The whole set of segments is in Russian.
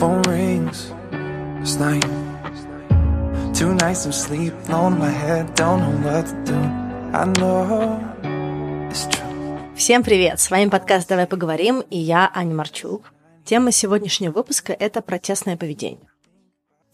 phone rings. It's night. Two nights of sleep, in my head, don't know what to do. I know it's true. Всем привет! С вами подкаст «Давай поговорим» и я, Аня Марчук. Тема сегодняшнего выпуска – это протестное поведение.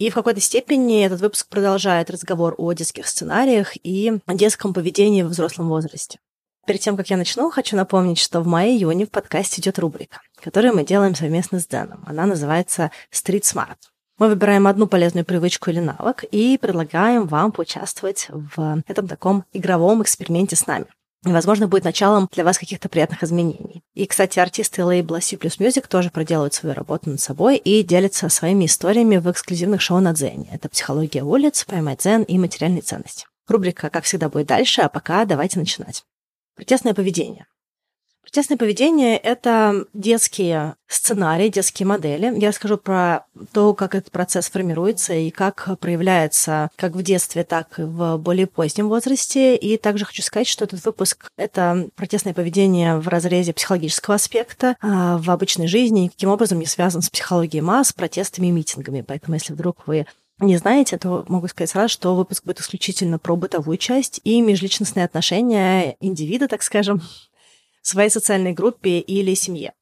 И в какой-то степени этот выпуск продолжает разговор о детских сценариях и детском поведении в взрослом возрасте. Перед тем, как я начну, хочу напомнить, что в мае-июне в подкасте идет рубрика, которую мы делаем совместно с Дэном. Она называется Street Smart. Мы выбираем одну полезную привычку или навык и предлагаем вам поучаствовать в этом таком игровом эксперименте с нами. И, возможно, будет началом для вас каких-то приятных изменений. И, кстати, артисты лейбла C++ Music тоже проделывают свою работу над собой и делятся своими историями в эксклюзивных шоу на Дзене. Это «Психология улиц», «Поймать Дзен» и «Материальные ценности». Рубрика, как всегда, будет дальше, а пока давайте начинать. Протестное поведение. Протестное поведение – это детские сценарии, детские модели. Я расскажу про то, как этот процесс формируется и как проявляется как в детстве, так и в более позднем возрасте. И также хочу сказать, что этот выпуск – это протестное поведение в разрезе психологического аспекта а, в обычной жизни и каким образом не связан с психологией масс, протестами и митингами. Поэтому, если вдруг вы не знаете, то могу сказать сразу, что выпуск будет исключительно про бытовую часть и межличностные отношения индивида, так скажем, в своей социальной группе или семье.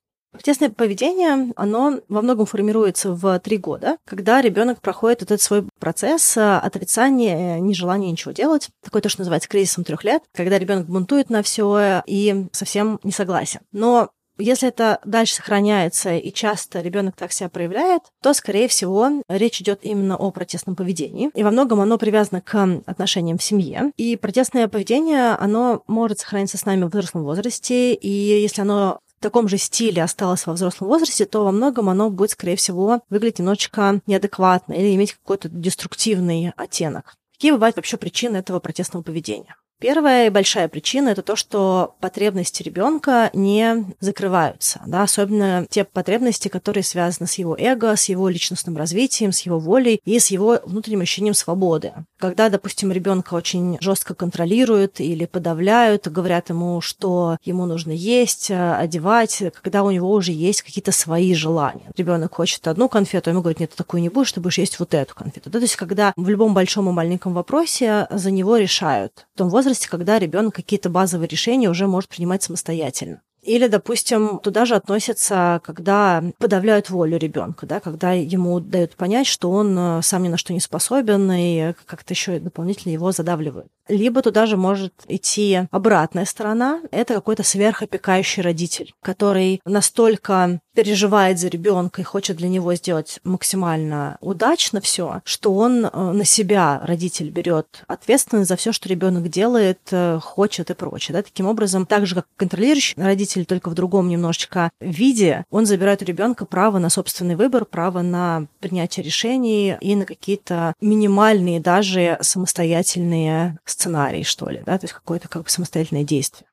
Тесное поведение, оно во многом формируется в три года, когда ребенок проходит этот свой процесс отрицания, нежелания ничего делать, такой то, что называется кризисом трех лет, когда ребенок бунтует на все и совсем не согласен. Но если это дальше сохраняется и часто ребенок так себя проявляет, то, скорее всего, речь идет именно о протестном поведении. И во многом оно привязано к отношениям в семье. И протестное поведение, оно может сохраниться с нами в взрослом возрасте. И если оно в таком же стиле осталось во взрослом возрасте, то во многом оно будет, скорее всего, выглядеть немножечко неадекватно или иметь какой-то деструктивный оттенок. Какие бывают вообще причины этого протестного поведения? Первая и большая причина это то, что потребности ребенка не закрываются, да, особенно те потребности, которые связаны с его эго, с его личностным развитием, с его волей и с его внутренним ощущением свободы. Когда, допустим, ребенка очень жестко контролируют или подавляют, говорят ему, что ему нужно есть, одевать, когда у него уже есть какие-то свои желания. Ребенок хочет одну конфету, а ему говорят, нет, ты такую не будешь, ты будешь есть вот эту конфету. Да, то есть, когда в любом большом и маленьком вопросе за него решают. В том возрасте, возрасте, когда ребенок какие-то базовые решения уже может принимать самостоятельно. Или, допустим, туда же относятся, когда подавляют волю ребенка, да, когда ему дают понять, что он э, сам ни на что не способен, и как-то еще дополнительно его задавливают. Либо туда же может идти обратная сторона. Это какой-то сверхопекающий родитель, который настолько переживает за ребенка и хочет для него сделать максимально удачно все, что он э, на себя родитель берет ответственность за все, что ребенок делает, э, хочет и прочее. Да? Таким образом, так же как контролирующий родитель, только в другом немножечко виде, он забирает у ребенка право на собственный выбор, право на принятие решений и на какие-то минимальные даже самостоятельные сценарий, что ли, да, то есть какое-то как бы самостоятельное действие.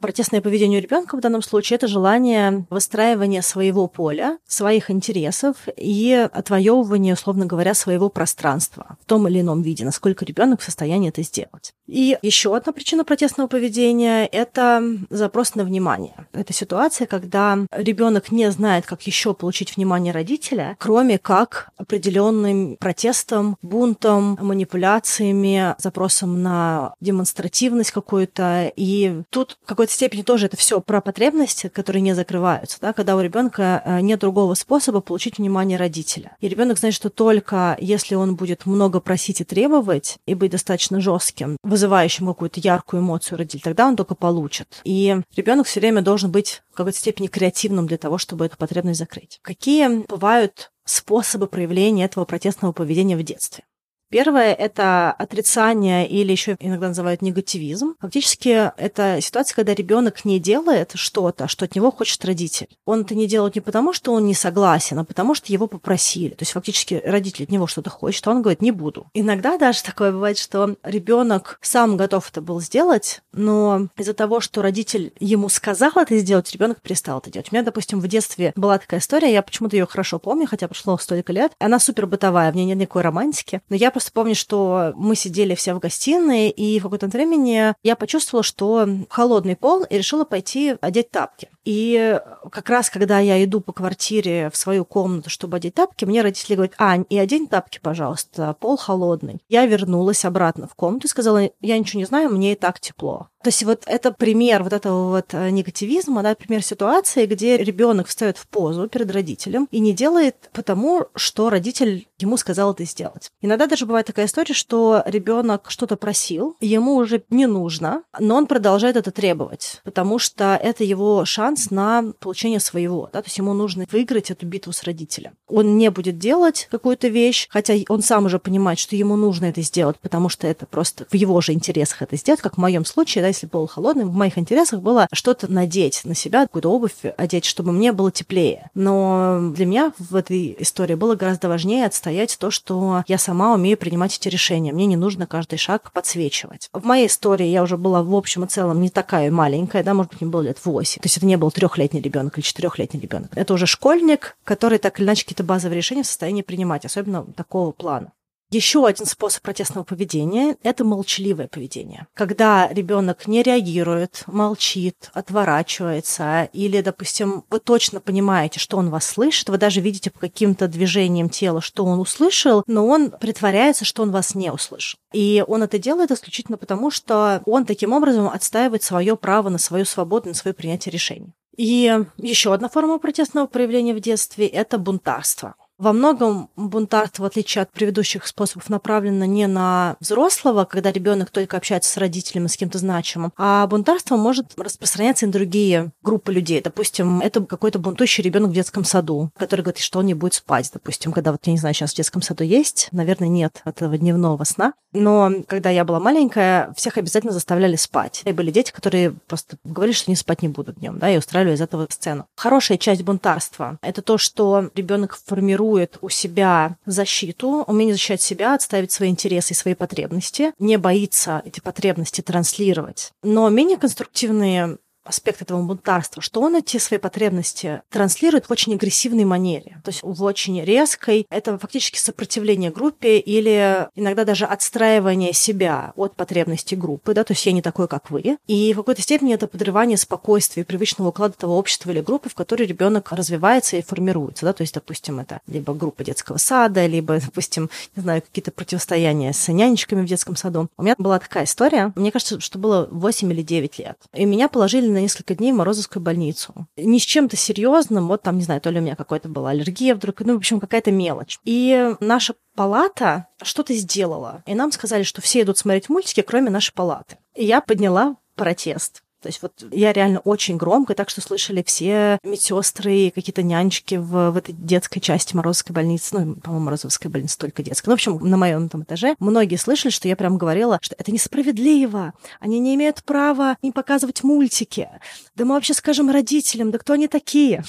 Протестное поведение ребенка в данном случае это желание выстраивания своего поля, своих интересов и отвоевывания, условно говоря, своего пространства в том или ином виде, насколько ребенок в состоянии это сделать. И еще одна причина протестного поведения – это запрос на внимание. Это ситуация, когда ребенок не знает, как еще получить внимание родителя, кроме как определенным протестом, бунтом, манипуляциями, запросом на демонстративность какую-то. И тут какой какой-то степени тоже это все про потребности, которые не закрываются, да, когда у ребенка э, нет другого способа получить внимание родителя. И ребенок знает, что только если он будет много просить и требовать, и быть достаточно жестким, вызывающим какую-то яркую эмоцию родителя, тогда он только получит. И ребенок все время должен быть в какой-то степени креативным для того, чтобы эту потребность закрыть. Какие бывают способы проявления этого протестного поведения в детстве? Первое – это отрицание или еще иногда называют негативизм. Фактически это ситуация, когда ребенок не делает что-то, что от него хочет родитель. Он это не делает не потому, что он не согласен, а потому что его попросили. То есть фактически родитель от него что-то хочет, а он говорит «не буду». Иногда даже такое бывает, что ребенок сам готов это был сделать, но из-за того, что родитель ему сказал это сделать, ребенок перестал это делать. У меня, допустим, в детстве была такая история, я почему-то ее хорошо помню, хотя прошло столько лет. Она супер бытовая, в ней нет никакой романтики, но я просто помню, что мы сидели все в гостиной, и в какое-то времени я почувствовала, что холодный пол, и решила пойти одеть тапки. И как раз, когда я иду по квартире в свою комнату, чтобы одеть тапки, мне родители говорят, Ань, и одень тапки, пожалуйста, пол холодный. Я вернулась обратно в комнату и сказала, я ничего не знаю, мне и так тепло. То есть вот это пример вот этого вот э, негативизма, да, пример ситуации, где ребенок встает в позу перед родителем и не делает потому, что родитель ему сказал это сделать. Иногда даже бывает такая история, что ребенок что-то просил, ему уже не нужно, но он продолжает это требовать, потому что это его шанс на получение своего, да, то есть ему нужно выиграть эту битву с родителем. Он не будет делать какую-то вещь, хотя он сам уже понимает, что ему нужно это сделать, потому что это просто в его же интересах это сделать, как в моем случае, да, если был холодный, в моих интересах было что-то надеть на себя, какую-то обувь одеть, чтобы мне было теплее. Но для меня в этой истории было гораздо важнее отстоять то, что я сама умею принимать эти решения. Мне не нужно каждый шаг подсвечивать. В моей истории я уже была в общем и целом не такая маленькая, да, может быть, мне было лет 8. То есть это не был трехлетний ребенок или четырехлетний ребенок. Это уже школьник, который так или иначе какие-то базовые решения в состоянии принимать, особенно такого плана. Еще один способ протестного поведения – это молчаливое поведение. Когда ребенок не реагирует, молчит, отворачивается, или, допустим, вы точно понимаете, что он вас слышит, вы даже видите по каким-то движениям тела, что он услышал, но он притворяется, что он вас не услышал. И он это делает исключительно потому, что он таким образом отстаивает свое право на свою свободу, на свое принятие решений. И еще одна форма протестного проявления в детстве – это бунтарство. Во многом бунтарство, в отличие от предыдущих способов, направлено не на взрослого, когда ребенок только общается с родителями, с кем-то значимым, а бунтарство может распространяться и на другие группы людей. Допустим, это какой-то бунтующий ребенок в детском саду, который говорит, что он не будет спать. Допустим, когда вот, я не знаю, сейчас в детском саду есть, наверное, нет этого дневного сна. Но когда я была маленькая, всех обязательно заставляли спать. И были дети, которые просто говорили, что не спать не будут днем, да, и устраивали из этого сцену. Хорошая часть бунтарства – это то, что ребенок формирует формирует у себя защиту, умение защищать себя, отставить свои интересы и свои потребности, не боится эти потребности транслировать. Но менее конструктивные аспект этого бунтарства, что он эти свои потребности транслирует в очень агрессивной манере, то есть в очень резкой. Это фактически сопротивление группе или иногда даже отстраивание себя от потребностей группы, да, то есть я не такой, как вы. И в какой-то степени это подрывание спокойствия и привычного уклада того общества или группы, в которой ребенок развивается и формируется, да, то есть, допустим, это либо группа детского сада, либо, допустим, не знаю, какие-то противостояния с нянечками в детском саду. У меня была такая история, мне кажется, что было 8 или 9 лет. И меня положили на несколько дней в Морозовскую больницу. Не с чем-то серьезным, вот там, не знаю, то ли у меня какая-то была аллергия вдруг, ну, в общем, какая-то мелочь. И наша палата что-то сделала. И нам сказали, что все идут смотреть мультики, кроме нашей палаты. И я подняла протест. То есть вот я реально очень громко, так что слышали все медсестры, какие-то нянечки в, в этой детской части Морозовской больницы. Ну, по-моему, Морозовская больница только детская. Ну, в общем, на моем там этаже многие слышали, что я прям говорила, что это несправедливо. Они не имеют права не показывать мультики. Да мы вообще скажем родителям, да кто они такие?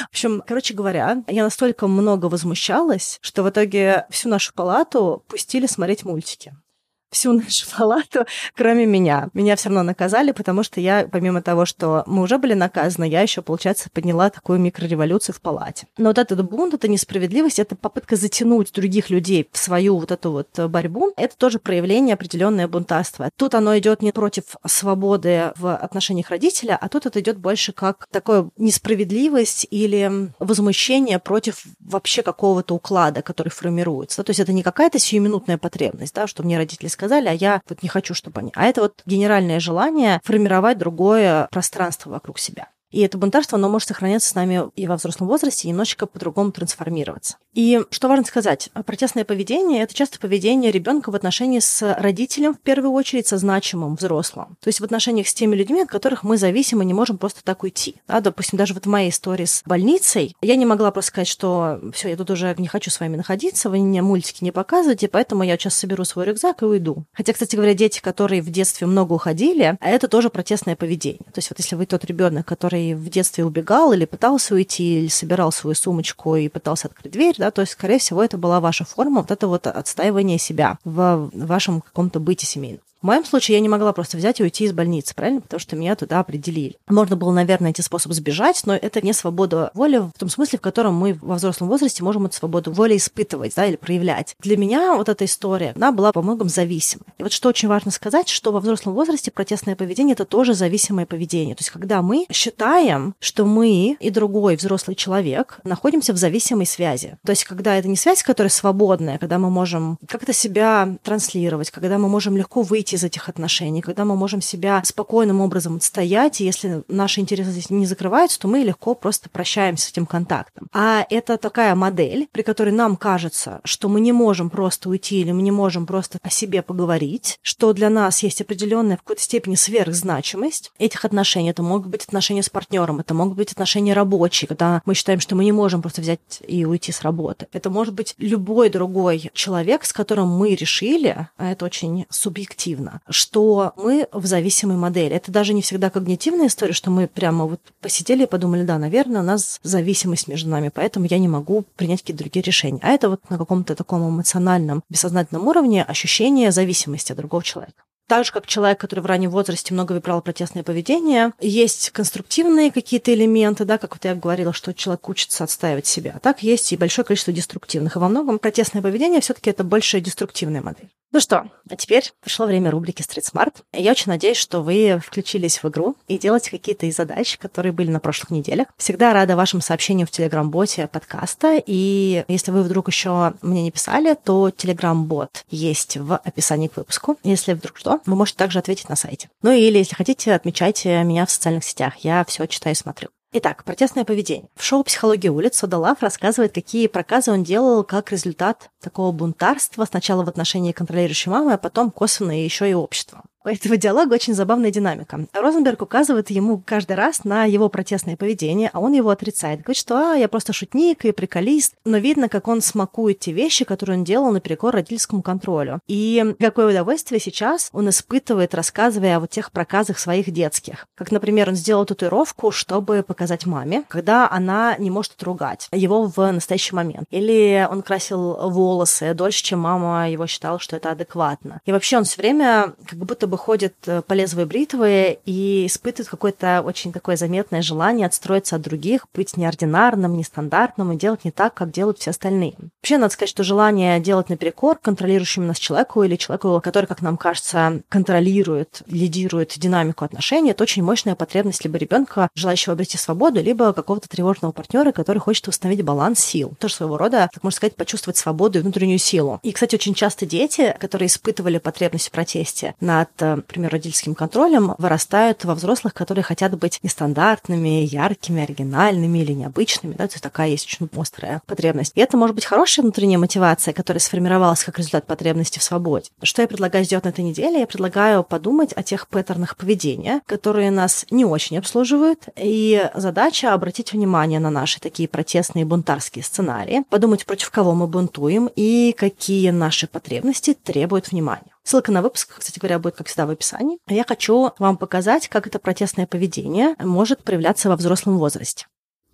В общем, короче говоря, я настолько много возмущалась, что в итоге всю нашу палату пустили смотреть мультики всю нашу палату, кроме меня. Меня все равно наказали, потому что я, помимо того, что мы уже были наказаны, я еще, получается, подняла такую микрореволюцию в палате. Но вот этот бунт, эта несправедливость, это попытка затянуть других людей в свою вот эту вот борьбу, это тоже проявление определенное бунтарства. Тут оно идет не против свободы в отношениях родителя, а тут это идет больше как такое несправедливость или возмущение против вообще какого-то уклада, который формируется. То есть это не какая-то сиюминутная потребность, да, что мне родители сказали, сказали, а я вот не хочу, чтобы они. А это вот генеральное желание формировать другое пространство вокруг себя. И это бунтарство, оно может сохраняться с нами и во взрослом возрасте, и немножечко по-другому трансформироваться. И что важно сказать, протестное поведение – это часто поведение ребенка в отношении с родителем, в первую очередь, со значимым взрослым. То есть в отношениях с теми людьми, от которых мы зависимы, не можем просто так уйти. Да, допустим, даже вот в моей истории с больницей я не могла просто сказать, что все, я тут уже не хочу с вами находиться, вы мне мультики не показываете, поэтому я сейчас соберу свой рюкзак и уйду. Хотя, кстати говоря, дети, которые в детстве много уходили, а это тоже протестное поведение. То есть вот если вы тот ребенок, который в детстве убегал или пытался уйти, или собирал свою сумочку и пытался открыть дверь, да, то есть, скорее всего, это была ваша форма вот это вот отстаивания себя в вашем каком-то быте семейном. В моем случае я не могла просто взять и уйти из больницы, правильно? Потому что меня туда определили. Можно было, наверное, найти способ сбежать, но это не свобода воли в том смысле, в котором мы во взрослом возрасте можем эту свободу воли испытывать, да, или проявлять. Для меня вот эта история, она была по многом зависимой. И вот что очень важно сказать, что во взрослом возрасте протестное поведение — это тоже зависимое поведение. То есть когда мы считаем, что мы и другой взрослый человек находимся в зависимой связи. То есть когда это не связь, которая свободная, когда мы можем как-то себя транслировать, когда мы можем легко выйти из этих отношений, когда мы можем себя спокойным образом отстоять, и если наши интересы здесь не закрываются, то мы легко просто прощаемся с этим контактом. А это такая модель, при которой нам кажется, что мы не можем просто уйти или мы не можем просто о себе поговорить, что для нас есть определенная в какой-то степени сверхзначимость этих отношений. Это могут быть отношения с партнером, это могут быть отношения рабочие, когда мы считаем, что мы не можем просто взять и уйти с работы. Это может быть любой другой человек, с которым мы решили, а это очень субъективно, что мы в зависимой модели. Это даже не всегда когнитивная история, что мы прямо вот посидели и подумали, да, наверное, у нас зависимость между нами, поэтому я не могу принять какие-то другие решения. А это вот на каком-то таком эмоциональном, бессознательном уровне ощущение зависимости от другого человека. Так же, как человек, который в раннем возрасте много выбирал протестное поведение, есть конструктивные какие-то элементы, да, как вот я говорила, что человек учится отстаивать себя. Так есть и большое количество деструктивных. И во многом протестное поведение все таки это больше деструктивная модель. Ну что, а теперь пришло время рубрики Street Smart. Я очень надеюсь, что вы включились в игру и делаете какие-то из задач, которые были на прошлых неделях. Всегда рада вашим сообщениям в Телеграм-боте подкаста. И если вы вдруг еще мне не писали, то Телеграм-бот есть в описании к выпуску. Если вдруг что, вы можете также ответить на сайте. Ну или, если хотите, отмечайте меня в социальных сетях. Я все читаю и смотрю. Итак, протестное поведение. В шоу «Психология улиц» Содолав рассказывает, какие проказы он делал как результат такого бунтарства сначала в отношении контролирующей мамы, а потом косвенно еще и общества. У этого диалога очень забавная динамика. Розенберг указывает ему каждый раз на его протестное поведение, а он его отрицает. Говорит, что а, я просто шутник и приколист. Но видно, как он смакует те вещи, которые он делал наперекор родительскому контролю. И какое удовольствие сейчас он испытывает, рассказывая о вот тех проказах своих детских. Как, например, он сделал татуировку, чтобы показать маме, когда она не может отругать его в настоящий момент. Или он красил волосы дольше, чем мама его считала, что это адекватно. И вообще он все время как будто бы ходит э, по лезвию бритвы и испытывает какое-то очень такое заметное желание отстроиться от других, быть неординарным, нестандартным и делать не так, как делают все остальные. Вообще, надо сказать, что желание делать наперекор контролирующему нас человеку или человеку, который, как нам кажется, контролирует, лидирует динамику отношений, это очень мощная потребность либо ребенка, желающего обрести свободу, либо какого-то тревожного партнера, который хочет установить баланс сил. Тоже своего рода, так можно сказать, почувствовать свободу и внутреннюю силу. И, кстати, очень часто дети, которые испытывали потребность в протесте над например, родительским контролем, вырастают во взрослых, которые хотят быть нестандартными, яркими, оригинальными или необычными. Да? То есть такая есть очень острая потребность. И это может быть хорошая внутренняя мотивация, которая сформировалась как результат потребности в свободе. Что я предлагаю сделать на этой неделе? Я предлагаю подумать о тех паттернах поведения, которые нас не очень обслуживают. И задача обратить внимание на наши такие протестные бунтарские сценарии, подумать, против кого мы бунтуем и какие наши потребности требуют внимания. Ссылка на выпуск, кстати говоря, будет, как всегда, в описании. Я хочу вам показать, как это протестное поведение может проявляться во взрослом возрасте.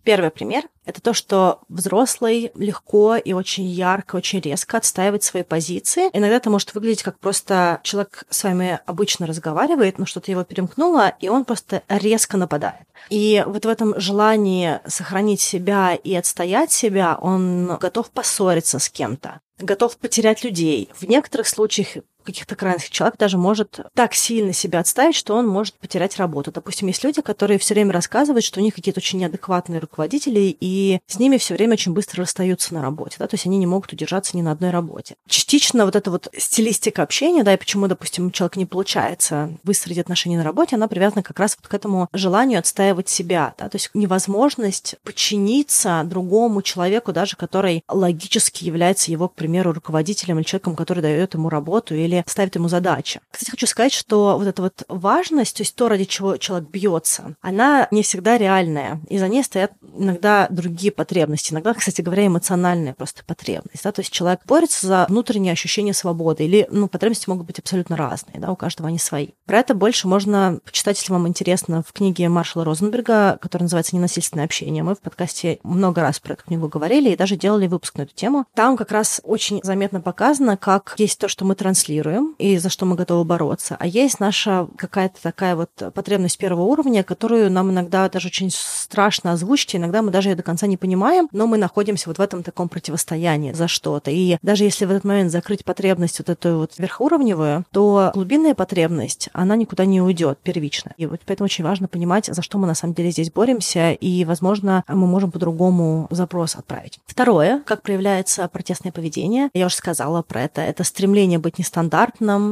Первый пример – это то, что взрослый легко и очень ярко, очень резко отстаивает свои позиции. Иногда это может выглядеть как просто человек с вами обычно разговаривает, но что-то его перемкнуло, и он просто резко нападает. И вот в этом желании сохранить себя и отстоять себя, он готов поссориться с кем-то готов потерять людей. В некоторых случаях каких-то крайних человек даже может так сильно себя отставить, что он может потерять работу. Допустим, есть люди, которые все время рассказывают, что у них какие-то очень неадекватные руководители, и с ними все время очень быстро расстаются на работе, да, то есть они не могут удержаться ни на одной работе. Частично вот эта вот стилистика общения, да, и почему, допустим, у человека не получается выстроить отношения на работе, она привязана как раз вот к этому желанию отстаивать себя, да, то есть невозможность подчиниться другому человеку, даже который логически является его, к примеру, руководителем или человеком, который дает ему работу или ставит ему задачи. Кстати, хочу сказать, что вот эта вот важность, то есть то, ради чего человек бьется, она не всегда реальная. И за ней стоят иногда другие потребности. Иногда, кстати говоря, эмоциональная просто потребность. Да? То есть человек борется за внутреннее ощущение свободы. Или ну, потребности могут быть абсолютно разные. Да? У каждого они свои. Про это больше можно почитать, если вам интересно, в книге Маршала Розенберга, которая называется «Ненасильственное общение». Мы в подкасте много раз про эту книгу говорили и даже делали выпуск на эту тему. Там как раз очень заметно показано, как есть то, что мы транслируем, контролируем и за что мы готовы бороться, а есть наша какая-то такая вот потребность первого уровня, которую нам иногда даже очень страшно озвучить, иногда мы даже ее до конца не понимаем, но мы находимся вот в этом таком противостоянии за что-то. И даже если в этот момент закрыть потребность вот эту вот верхуровневую, то глубинная потребность, она никуда не уйдет первично. И вот поэтому очень важно понимать, за что мы на самом деле здесь боремся, и, возможно, мы можем по-другому запрос отправить. Второе, как проявляется протестное поведение, я уже сказала про это, это стремление быть нестандартным,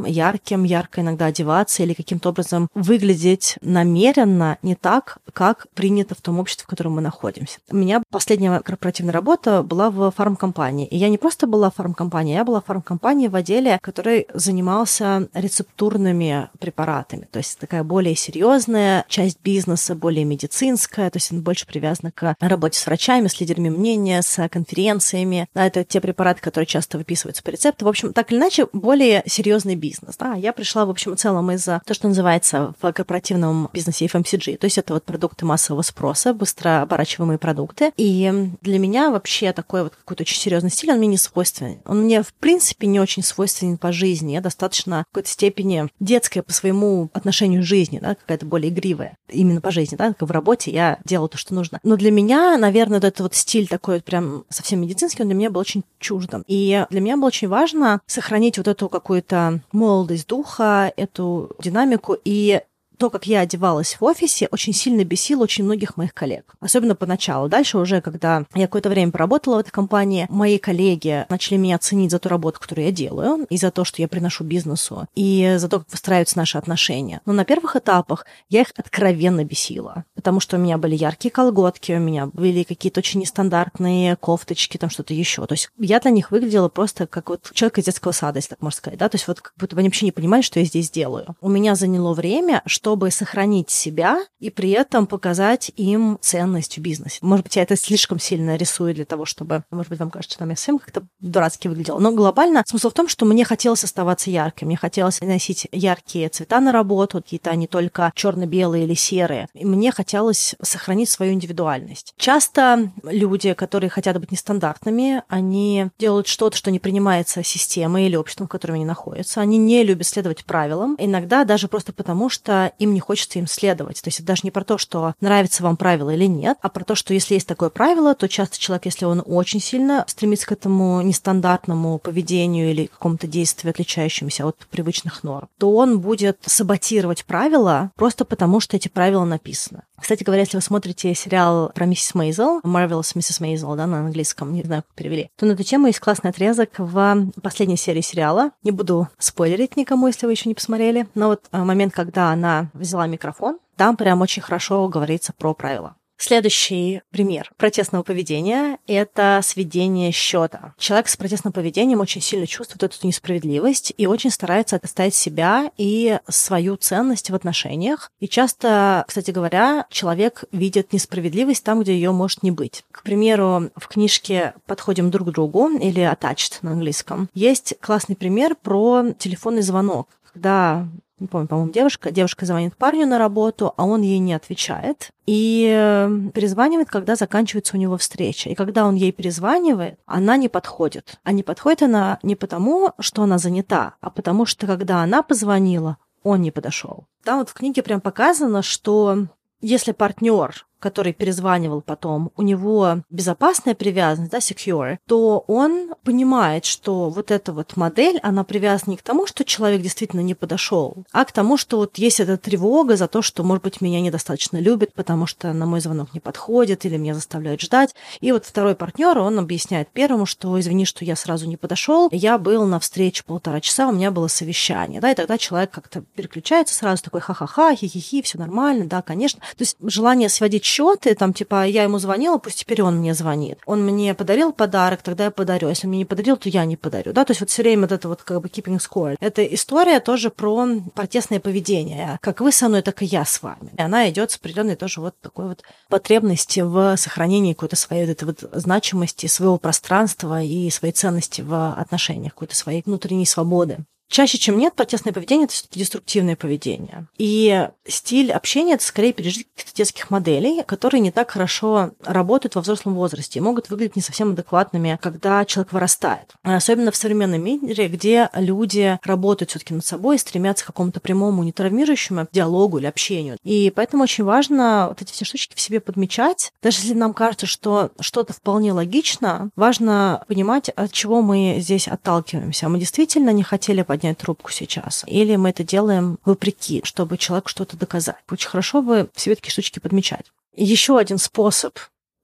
ярким, ярко иногда одеваться или каким-то образом выглядеть намеренно не так, как принято в том обществе, в котором мы находимся. У меня последняя корпоративная работа была в фармкомпании. И я не просто была в фармкомпании, я была в фармкомпании в отделе, который занимался рецептурными препаратами. То есть такая более серьезная часть бизнеса, более медицинская, то есть она больше привязана к работе с врачами, с лидерами мнения, с конференциями. Да, это те препараты, которые часто выписываются по рецепту. В общем, так или иначе, более серьезный бизнес. Да. Я пришла, в общем и целом, из то, что называется в корпоративном бизнесе FMCG. То есть это вот продукты массового спроса, быстро оборачиваемые продукты. И для меня вообще такой вот какой-то очень серьезный стиль, он мне не свойственен. Он мне, в принципе, не очень свойственен по жизни. Я достаточно в какой-то степени детская по своему отношению к жизни, да, какая-то более игривая. Именно по жизни, да, как в работе я делала то, что нужно. Но для меня, наверное, вот этот вот стиль такой вот прям совсем медицинский, он для меня был очень чуждым. И для меня было очень важно сохранить вот эту какую-то молодость духа, эту динамику. И то, как я одевалась в офисе, очень сильно бесило очень многих моих коллег. Особенно поначалу. Дальше уже, когда я какое-то время поработала в этой компании, мои коллеги начали меня ценить за ту работу, которую я делаю, и за то, что я приношу бизнесу, и за то, как выстраиваются наши отношения. Но на первых этапах я их откровенно бесила, потому что у меня были яркие колготки, у меня были какие-то очень нестандартные кофточки, там что-то еще. То есть я для них выглядела просто как вот человек из детского сада, если так можно сказать, да, то есть вот как будто бы они вообще не понимали, что я здесь делаю. У меня заняло время, что чтобы сохранить себя и при этом показать им ценность в бизнесе. Может быть, я это слишком сильно рисую для того, чтобы, может быть, вам кажется, что там я совсем как-то дурацки выглядела. Но глобально смысл в том, что мне хотелось оставаться яркой. Мне хотелось носить яркие цвета на работу, какие-то не только черно-белые или серые. И мне хотелось сохранить свою индивидуальность. Часто люди, которые хотят быть нестандартными, они делают что-то, что не принимается системой или обществом, в котором они находятся. Они не любят следовать правилам. Иногда даже просто потому, что им не хочется им следовать. То есть это даже не про то, что нравится вам правило или нет, а про то, что если есть такое правило, то часто человек, если он очень сильно стремится к этому нестандартному поведению или какому-то действию, отличающемуся от привычных норм, то он будет саботировать правила просто потому, что эти правила написаны. Кстати говоря, если вы смотрите сериал про миссис Мейзел, Marvelous Mrs. Мейзел, да, на английском, не знаю, как перевели, то на эту тему есть классный отрезок в последней серии сериала. Не буду спойлерить никому, если вы еще не посмотрели, но вот а, момент, когда она взяла микрофон, там прям очень хорошо говорится про правила. Следующий пример протестного поведения – это сведение счета. Человек с протестным поведением очень сильно чувствует эту несправедливость и очень старается отставить себя и свою ценность в отношениях. И часто, кстати говоря, человек видит несправедливость там, где ее может не быть. К примеру, в книжке «Подходим друг к другу» или «Attached» на английском есть классный пример про телефонный звонок когда не помню, по-моему, девушка, девушка звонит парню на работу, а он ей не отвечает и э, перезванивает, когда заканчивается у него встреча. И когда он ей перезванивает, она не подходит. А не подходит она не потому, что она занята, а потому что когда она позвонила, он не подошел. Там вот в книге прям показано, что если партнер который перезванивал потом, у него безопасная привязанность, да, secure, то он понимает, что вот эта вот модель, она привязана не к тому, что человек действительно не подошел, а к тому, что вот есть эта тревога за то, что, может быть, меня недостаточно любят, потому что на мой звонок не подходит или меня заставляют ждать. И вот второй партнер, он объясняет первому, что извини, что я сразу не подошел, я был на встрече полтора часа, у меня было совещание, да, и тогда человек как-то переключается сразу такой ха-ха-ха, хи-хи-хи, все нормально, да, конечно. То есть желание сводить счеты, там, типа, я ему звонила, пусть теперь он мне звонит. Он мне подарил подарок, тогда я подарю. Если мне не подарил, то я не подарю. Да, то есть вот все время вот это вот как бы keeping score. Это история тоже про протестное поведение. Как вы со мной, так и я с вами. И она идет с определенной тоже вот такой вот потребности в сохранении какой-то своей вот этой вот значимости, своего пространства и своей ценности в отношениях, какой-то своей внутренней свободы. Чаще, чем нет, протестное поведение – это все-таки деструктивное поведение. И стиль общения – это скорее пережитки детских моделей, которые не так хорошо работают во взрослом возрасте и могут выглядеть не совсем адекватными, когда человек вырастает. Особенно в современном мире, где люди работают все таки над собой и стремятся к какому-то прямому, нетравмирующему диалогу или общению. И поэтому очень важно вот эти все штучки в себе подмечать. Даже если нам кажется, что что-то вполне логично, важно понимать, от чего мы здесь отталкиваемся. Мы действительно не хотели поднять трубку сейчас? Или мы это делаем вопреки, чтобы человеку что-то доказать? Очень хорошо бы в себе такие штучки подмечать. Еще один способ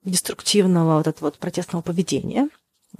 деструктивного вот этого вот протестного поведения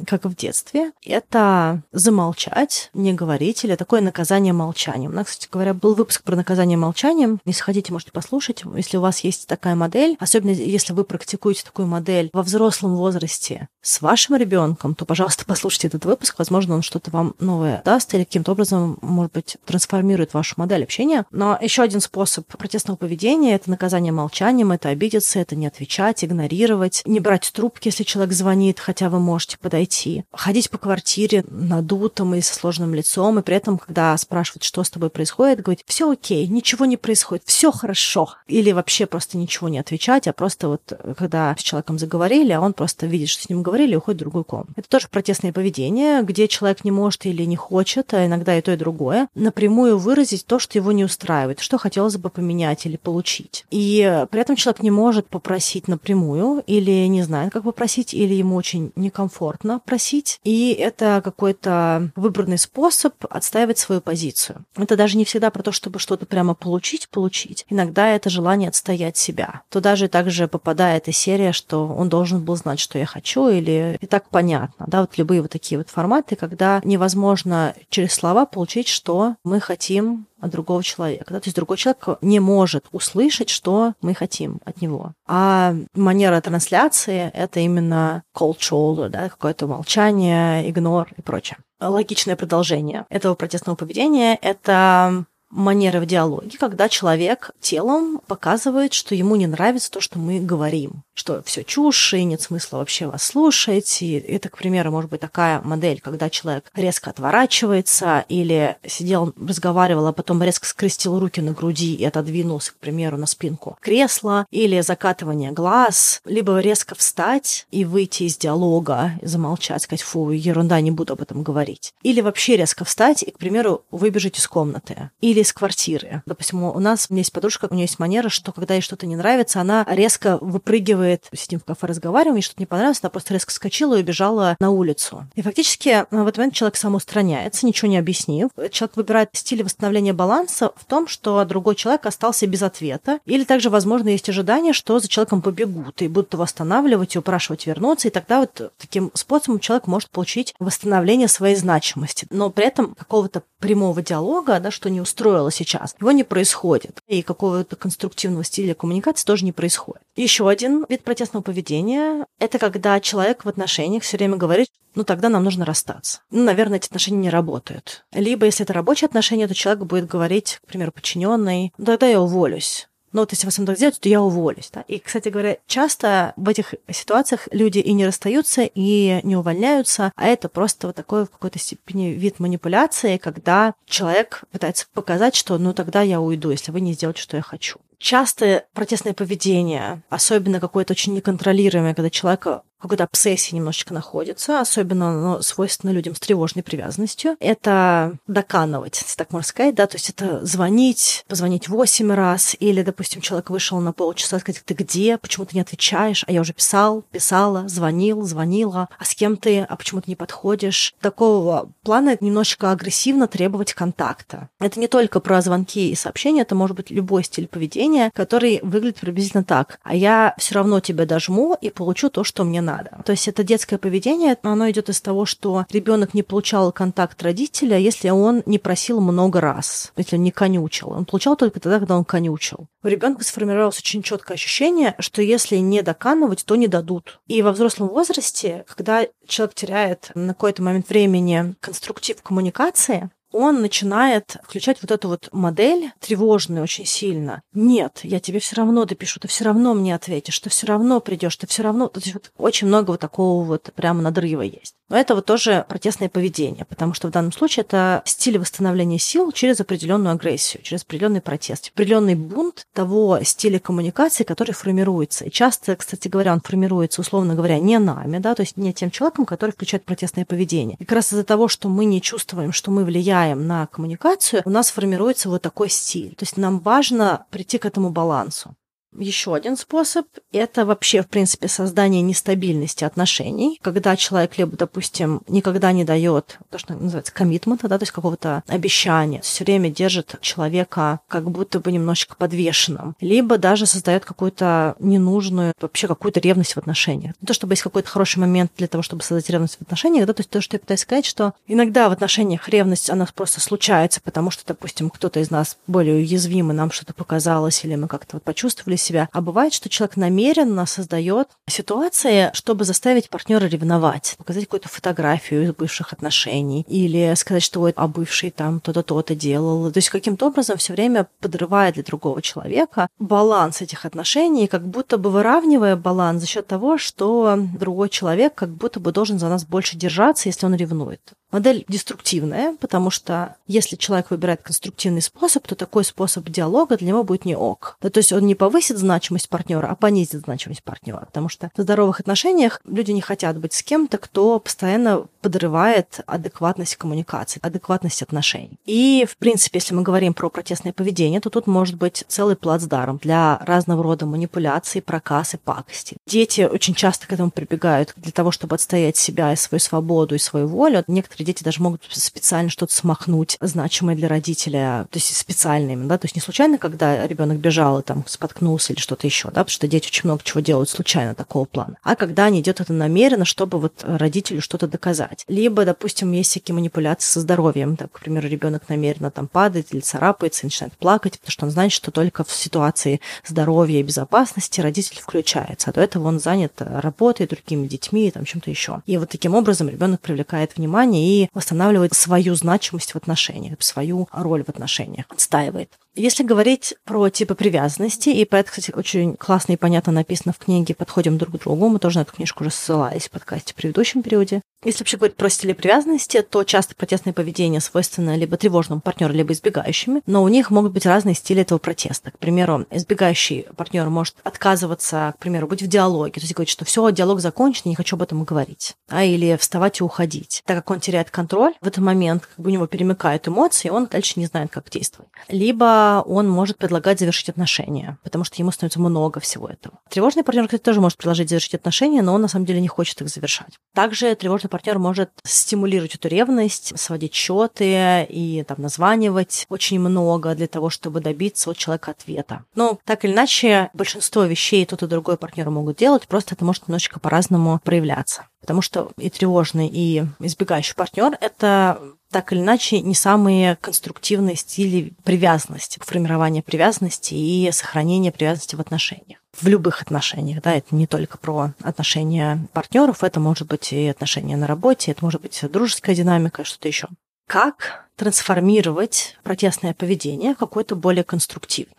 как в детстве, это замолчать, не говорить, или такое наказание молчанием. У нас, кстати говоря, был выпуск про наказание молчанием. Если хотите, можете послушать. Если у вас есть такая модель, особенно если вы практикуете такую модель во взрослом возрасте с вашим ребенком, то, пожалуйста, послушайте этот выпуск. Возможно, он что-то вам новое даст или каким-то образом, может быть, трансформирует вашу модель общения. Но еще один способ протестного поведения – это наказание молчанием, это обидеться, это не отвечать, игнорировать, не брать трубки, если человек звонит, хотя вы можете подойти подойти. Ходить по квартире надутым и со сложным лицом, и при этом, когда спрашивают, что с тобой происходит, говорить, все окей, ничего не происходит, все хорошо. Или вообще просто ничего не отвечать, а просто вот, когда с человеком заговорили, а он просто видит, что с ним говорили, и уходит в другую комнату. Это тоже протестное поведение, где человек не может или не хочет, а иногда и то, и другое, напрямую выразить то, что его не устраивает, что хотелось бы поменять или получить. И при этом человек не может попросить напрямую, или не знает, как попросить, или ему очень некомфортно, нужно просить, и это какой-то выбранный способ отстаивать свою позицию. Это даже не всегда про то, чтобы что-то прямо получить, получить. Иногда это желание отстоять себя. Туда же также попадает и серия, что он должен был знать, что я хочу, или и так понятно. Да, вот любые вот такие вот форматы, когда невозможно через слова получить, что мы хотим от другого человека. Да? То есть другой человек не может услышать, что мы хотим от него. А манера трансляции — это именно cold shoulder, да? какое-то молчание, игнор и прочее. Логичное продолжение этого протестного поведения — это манера в диалоге, когда человек телом показывает, что ему не нравится то, что мы говорим что все чушь, и нет смысла вообще вас слушать. И это, к примеру, может быть такая модель, когда человек резко отворачивается или сидел, разговаривал, а потом резко скрестил руки на груди и отодвинулся, к примеру, на спинку кресла, или закатывание глаз, либо резко встать и выйти из диалога, замолчать, сказать, фу, ерунда, не буду об этом говорить. Или вообще резко встать и, к примеру, выбежать из комнаты или из квартиры. Допустим, у нас у меня есть подружка, у нее есть манера, что когда ей что-то не нравится, она резко выпрыгивает сидим в кафе, разговариваем, ей что-то не понравилось, она просто резко скочила и убежала на улицу. И фактически э, в этот момент человек самоустраняется, ничего не объяснив. Человек выбирает стиль восстановления баланса в том, что другой человек остался без ответа. Или также, возможно, есть ожидание, что за человеком побегут и будут его останавливать и упрашивать вернуться. И тогда вот таким способом человек может получить восстановление своей значимости. Но при этом какого-то прямого диалога, да, что не устроило сейчас, его не происходит. И какого-то конструктивного стиля коммуникации тоже не происходит. Еще один вид протестного поведения – это когда человек в отношениях все время говорит, ну тогда нам нужно расстаться. Ну, наверное, эти отношения не работают. Либо, если это рабочие отношения, то человек будет говорить, к примеру, подчиненный, ну тогда я уволюсь. Ну, вот если вас так сделать, то я уволюсь. Да? И, кстати говоря, часто в этих ситуациях люди и не расстаются, и не увольняются, а это просто вот такой в какой-то степени вид манипуляции, когда человек пытается показать, что ну тогда я уйду, если вы не сделаете, что я хочу частое протестное поведение, особенно какое-то очень неконтролируемое, когда человека какой-то обсессии немножечко находится, особенно оно свойственно людям с тревожной привязанностью. Это доканывать, так можно сказать, да, то есть это звонить, позвонить восемь раз, или, допустим, человек вышел на полчаса, сказать, ты где, почему ты не отвечаешь, а я уже писал, писала, звонил, звонила, а с кем ты, а почему ты не подходишь. Такого плана немножечко агрессивно требовать контакта. Это не только про звонки и сообщения, это может быть любой стиль поведения, который выглядит приблизительно так. А я все равно тебя дожму и получу то, что мне надо надо. То есть это детское поведение, оно идет из того, что ребенок не получал контакт родителя, если он не просил много раз, если он не конючил. Он получал только тогда, когда он конючил. У ребенка сформировалось очень четкое ощущение, что если не доканывать, то не дадут. И во взрослом возрасте, когда человек теряет на какой-то момент времени конструктив коммуникации, он начинает включать вот эту вот модель тревожную очень сильно. Нет, я тебе все равно допишу, ты все равно мне ответишь, ты все равно придешь, ты все равно. То есть вот очень много вот такого вот прямо надрыва есть. Но это вот тоже протестное поведение, потому что в данном случае это стиль восстановления сил через определенную агрессию, через определенный протест, определенный бунт того стиля коммуникации, который формируется. И часто, кстати говоря, он формируется, условно говоря, не нами, да, то есть не тем человеком, который включает протестное поведение. И как раз из-за того, что мы не чувствуем, что мы влияем на коммуникацию, у нас формируется вот такой стиль. То есть нам важно прийти к этому балансу. Еще один способ – это вообще, в принципе, создание нестабильности отношений, когда человек либо, допустим, никогда не дает то, что называется коммитмента, да, то есть какого-то обещания, все время держит человека как будто бы немножечко подвешенным, либо даже создает какую-то ненужную, вообще какую-то ревность в отношениях. Не то, чтобы есть какой-то хороший момент для того, чтобы создать ревность в отношениях, да, то есть то, что я пытаюсь сказать, что иногда в отношениях ревность, она просто случается, потому что, допустим, кто-то из нас более уязвимый, нам что-то показалось, или мы как-то вот почувствовали себя. А бывает, что человек намеренно создает ситуации, чтобы заставить партнера ревновать, показать какую-то фотографию из бывших отношений или сказать, что ой, а бывший там то-то, то-то делал. То есть каким-то образом все время подрывает для другого человека баланс этих отношений, как будто бы выравнивая баланс за счет того, что другой человек как будто бы должен за нас больше держаться, если он ревнует. Модель деструктивная, потому что если человек выбирает конструктивный способ, то такой способ диалога для него будет не ок. Да, то есть он не повысит значимость партнера, а понизит значимость партнера. Потому что в здоровых отношениях люди не хотят быть с кем-то, кто постоянно подрывает адекватность коммуникации, адекватность отношений. И, в принципе, если мы говорим про протестное поведение, то тут может быть целый плацдарм для разного рода манипуляций, проказ и пакости. Дети очень часто к этому прибегают для того, чтобы отстоять себя и свою свободу и свою волю. Некоторые дети даже могут специально что-то смахнуть, значимое для родителя, то есть специальными, да, то есть не случайно, когда ребенок бежал и там споткнулся или что-то еще, да, потому что дети очень много чего делают случайно такого плана, а когда они идет это намеренно, чтобы вот родителю что-то доказать. Либо, допустим, есть всякие манипуляции со здоровьем, так, к примеру, ребенок намеренно там падает или царапается и начинает плакать, потому что он знает, что только в ситуации здоровья и безопасности родитель включается, а до этого он занят работой, другими детьми и там чем-то еще. И вот таким образом ребенок привлекает внимание и восстанавливает свою значимость в отношениях, свою роль в отношениях, отстаивает. Если говорить про типы привязанности, и про это, кстати, очень классно и понятно написано в книге «Подходим друг к другу», мы тоже на эту книжку уже ссылались в подкасте в предыдущем периоде. Если вообще говорить про стили привязанности, то часто протестное поведение свойственно либо тревожному партнеру, либо избегающими, но у них могут быть разные стили этого протеста. К примеру, избегающий партнер может отказываться, к примеру, быть в диалоге, то есть говорить, что все, диалог закончен, не хочу об этом говорить, а или вставать и уходить. Так как он теряет контроль, в этот момент как бы у него перемыкают эмоции, он дальше не знает, как действовать. Либо он может предлагать завершить отношения, потому что ему становится много всего этого. Тревожный партнер, кстати, тоже может предложить завершить отношения, но он на самом деле не хочет их завершать. Также тревожный партнер может стимулировать эту ревность, сводить счеты и там названивать очень много для того, чтобы добиться от человека ответа. Но так или иначе, большинство вещей тот и другой партнер могут делать, просто это может немножечко по-разному проявляться. Потому что и тревожный, и избегающий партнер это так или иначе не самые конструктивные стили привязанности, формирования привязанности и сохранения привязанности в отношениях. В любых отношениях, да, это не только про отношения партнеров, это может быть и отношения на работе, это может быть дружеская динамика, что-то еще. Как трансформировать протестное поведение в какое-то более конструктивное?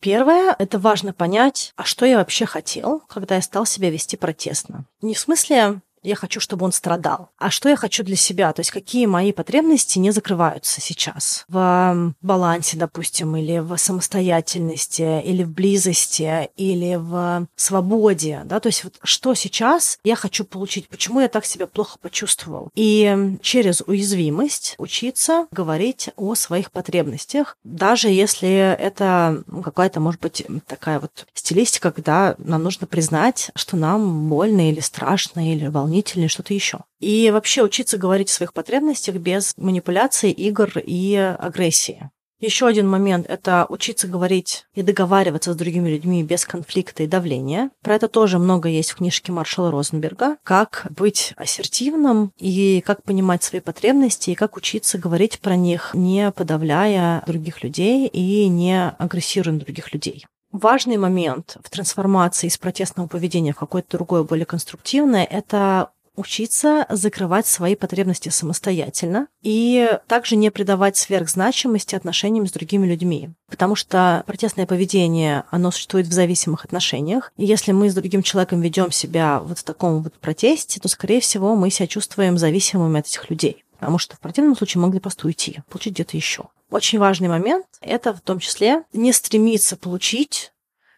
Первое, это важно понять, а что я вообще хотел, когда я стал себя вести протестно. Не в смысле я хочу, чтобы он страдал. А что я хочу для себя? То есть какие мои потребности не закрываются сейчас? В балансе, допустим, или в самостоятельности, или в близости, или в свободе, да, то есть вот что сейчас я хочу получить, почему я так себя плохо почувствовал. И через уязвимость учиться говорить о своих потребностях, даже если это какая-то, может быть, такая вот стилистика, когда нам нужно признать, что нам больно или страшно, или волнительно, волнительнее, что-то еще. И вообще учиться говорить о своих потребностях без манипуляций, игр и агрессии. Еще один момент – это учиться говорить и договариваться с другими людьми без конфликта и давления. Про это тоже много есть в книжке Маршала Розенберга. Как быть ассертивным и как понимать свои потребности, и как учиться говорить про них, не подавляя других людей и не агрессируя других людей. Важный момент в трансформации из протестного поведения в какое-то другое, более конструктивное, это учиться закрывать свои потребности самостоятельно и также не придавать сверхзначимости отношениям с другими людьми. Потому что протестное поведение, оно существует в зависимых отношениях. И если мы с другим человеком ведем себя вот в таком вот протесте, то, скорее всего, мы себя чувствуем зависимыми от этих людей. Потому что в противном случае могли просто уйти, получить где-то еще. Очень важный момент – это в том числе не стремиться получить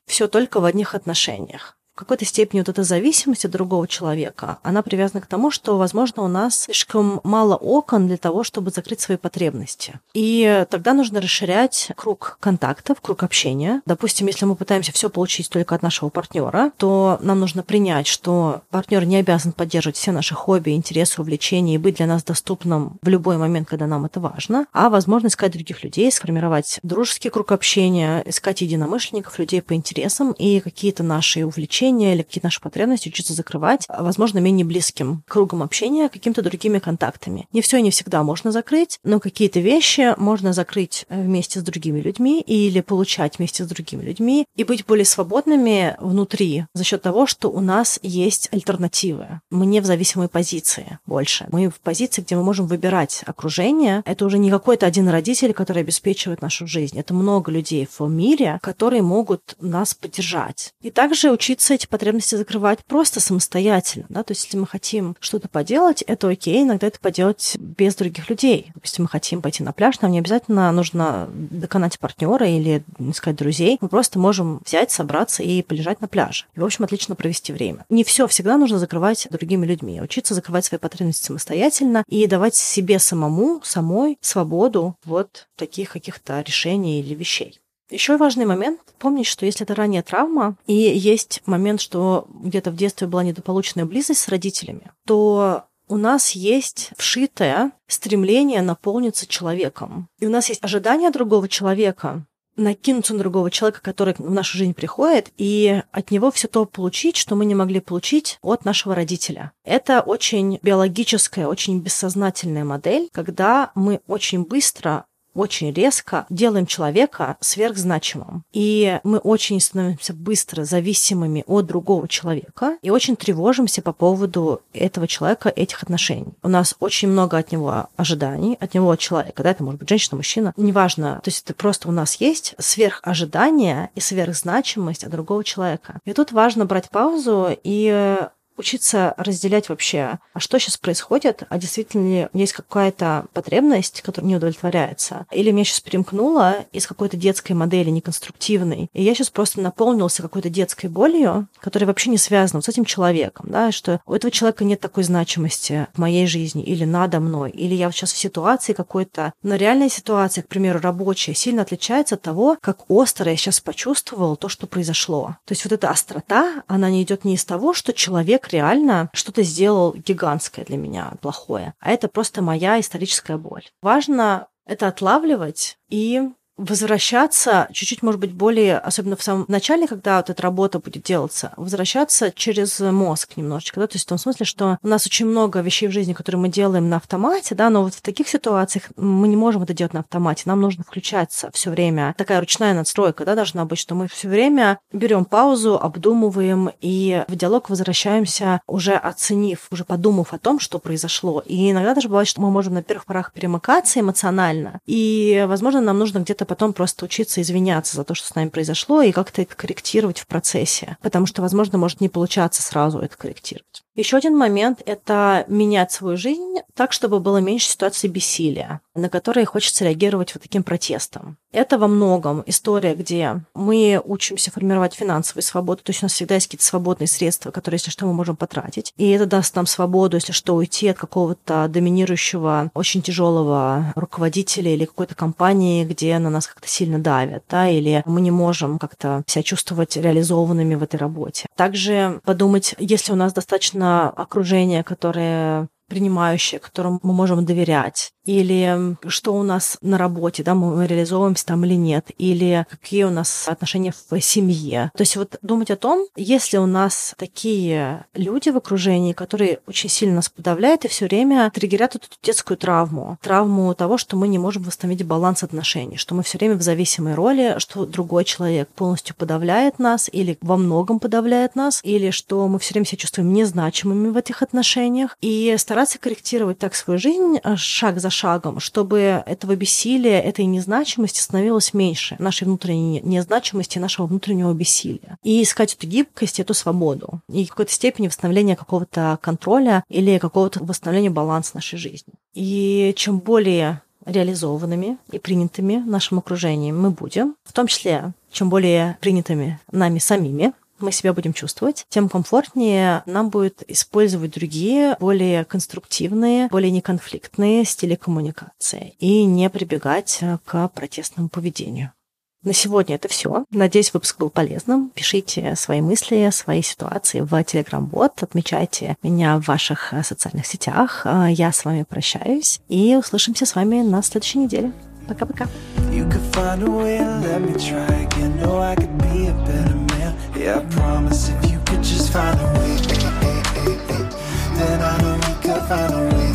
все только в одних отношениях какой-то степени вот эта зависимость от другого человека, она привязана к тому, что, возможно, у нас слишком мало окон для того, чтобы закрыть свои потребности. И тогда нужно расширять круг контактов, круг общения. Допустим, если мы пытаемся все получить только от нашего партнера, то нам нужно принять, что партнер не обязан поддерживать все наши хобби, интересы, увлечения и быть для нас доступным в любой момент, когда нам это важно, а возможно искать других людей, сформировать дружеский круг общения, искать единомышленников, людей по интересам и какие-то наши увлечения увлечения или какие-то наши потребности учиться закрывать, а, возможно, менее близким кругом общения, какими-то другими контактами. Не все и не всегда можно закрыть, но какие-то вещи можно закрыть э, вместе с другими людьми или получать вместе с другими людьми и быть более свободными внутри за счет того, что у нас есть альтернативы. Мы не в зависимой позиции больше. Мы в позиции, где мы можем выбирать окружение. Это уже не какой-то один родитель, который обеспечивает нашу жизнь. Это много людей в мире, которые могут нас поддержать. И также учиться эти потребности закрывать просто самостоятельно, да, то есть если мы хотим что-то поделать, это окей, иногда это поделать без других людей. Допустим, мы хотим пойти на пляж, нам не обязательно нужно доконать партнера или искать друзей, мы просто можем взять, собраться и полежать на пляже. И, в общем, отлично провести время. Не все всегда нужно закрывать другими людьми. Учиться закрывать свои потребности самостоятельно и давать себе самому, самой свободу вот таких каких-то решений или вещей. Еще важный момент — помнить, что если это ранняя травма, и есть момент, что где-то в детстве была недополученная близость с родителями, то у нас есть вшитое стремление наполниться человеком. И у нас есть ожидание другого человека, накинуться на другого человека, который в нашу жизнь приходит, и от него все то получить, что мы не могли получить от нашего родителя. Это очень биологическая, очень бессознательная модель, когда мы очень быстро очень резко делаем человека сверхзначимым. И мы очень становимся быстро зависимыми от другого человека и очень тревожимся по поводу этого человека, этих отношений. У нас очень много от него ожиданий, от него от человека, да, это может быть женщина, мужчина, неважно. То есть это просто у нас есть сверхожидание и сверхзначимость от другого человека. И тут важно брать паузу и учиться разделять вообще, а что сейчас происходит, а действительно ли есть какая-то потребность, которая не удовлетворяется, или меня сейчас перемкнуло из какой-то детской модели неконструктивной, и я сейчас просто наполнился какой-то детской болью, которая вообще не связана с этим человеком, да, что у этого человека нет такой значимости в моей жизни или надо мной, или я сейчас в ситуации какой-то, но реальная ситуация, к примеру, рабочая, сильно отличается от того, как остро я сейчас почувствовал то, что произошло. То есть вот эта острота, она не идет не из того, что человек реально что-то сделал гигантское для меня, плохое. А это просто моя историческая боль. Важно это отлавливать и возвращаться чуть-чуть, может быть, более, особенно в самом начале, когда вот эта работа будет делаться, возвращаться через мозг немножечко, да, то есть в том смысле, что у нас очень много вещей в жизни, которые мы делаем на автомате, да, но вот в таких ситуациях мы не можем это делать на автомате, нам нужно включаться все время. Такая ручная надстройка, да, должна быть, что мы все время берем паузу, обдумываем и в диалог возвращаемся уже оценив, уже подумав о том, что произошло. И иногда даже бывает, что мы можем на первых порах перемыкаться эмоционально, и, возможно, нам нужно где-то потом просто учиться извиняться за то, что с нами произошло, и как-то это корректировать в процессе. Потому что, возможно, может не получаться сразу это корректировать. Еще один момент – это менять свою жизнь так, чтобы было меньше ситуаций бессилия, на которые хочется реагировать вот таким протестом. Это во многом история, где мы учимся формировать финансовую свободу, то есть у нас всегда есть какие-то свободные средства, которые, если что, мы можем потратить. И это даст нам свободу, если что, уйти от какого-то доминирующего, очень тяжелого руководителя или какой-то компании, где на нас как-то сильно давят, да, или мы не можем как-то себя чувствовать реализованными в этой работе. Также подумать, если у нас достаточно окружение, которое принимающее, которому мы можем доверять, или что у нас на работе, да, мы реализовываемся там или нет, или какие у нас отношения в семье. То есть вот думать о том, если у нас такие люди в окружении, которые очень сильно нас подавляют и все время триггерят эту детскую травму, травму того, что мы не можем восстановить баланс отношений, что мы все время в зависимой роли, что другой человек полностью подавляет нас или во многом подавляет нас, или что мы все время себя чувствуем незначимыми в этих отношениях, и стараться корректировать так свою жизнь а, шаг за шагом, чтобы этого бессилия, этой незначимости становилось меньше, нашей внутренней незначимости, нашего внутреннего бессилия. И искать эту гибкость, эту свободу. И в какой-то степени восстановления какого-то контроля или какого-то восстановления баланса нашей жизни. И чем более реализованными и принятыми нашим окружением мы будем, в том числе, чем более принятыми нами самими, мы себя будем чувствовать, тем комфортнее нам будет использовать другие, более конструктивные, более неконфликтные стили коммуникации и не прибегать к протестному поведению. На сегодня это все. Надеюсь, выпуск был полезным. Пишите свои мысли, свои ситуации в Telegram-бот, отмечайте меня в ваших социальных сетях. Я с вами прощаюсь и услышимся с вами на следующей неделе. Пока-пока. Yeah, I promise if you could just find a way, then I know we could find a way.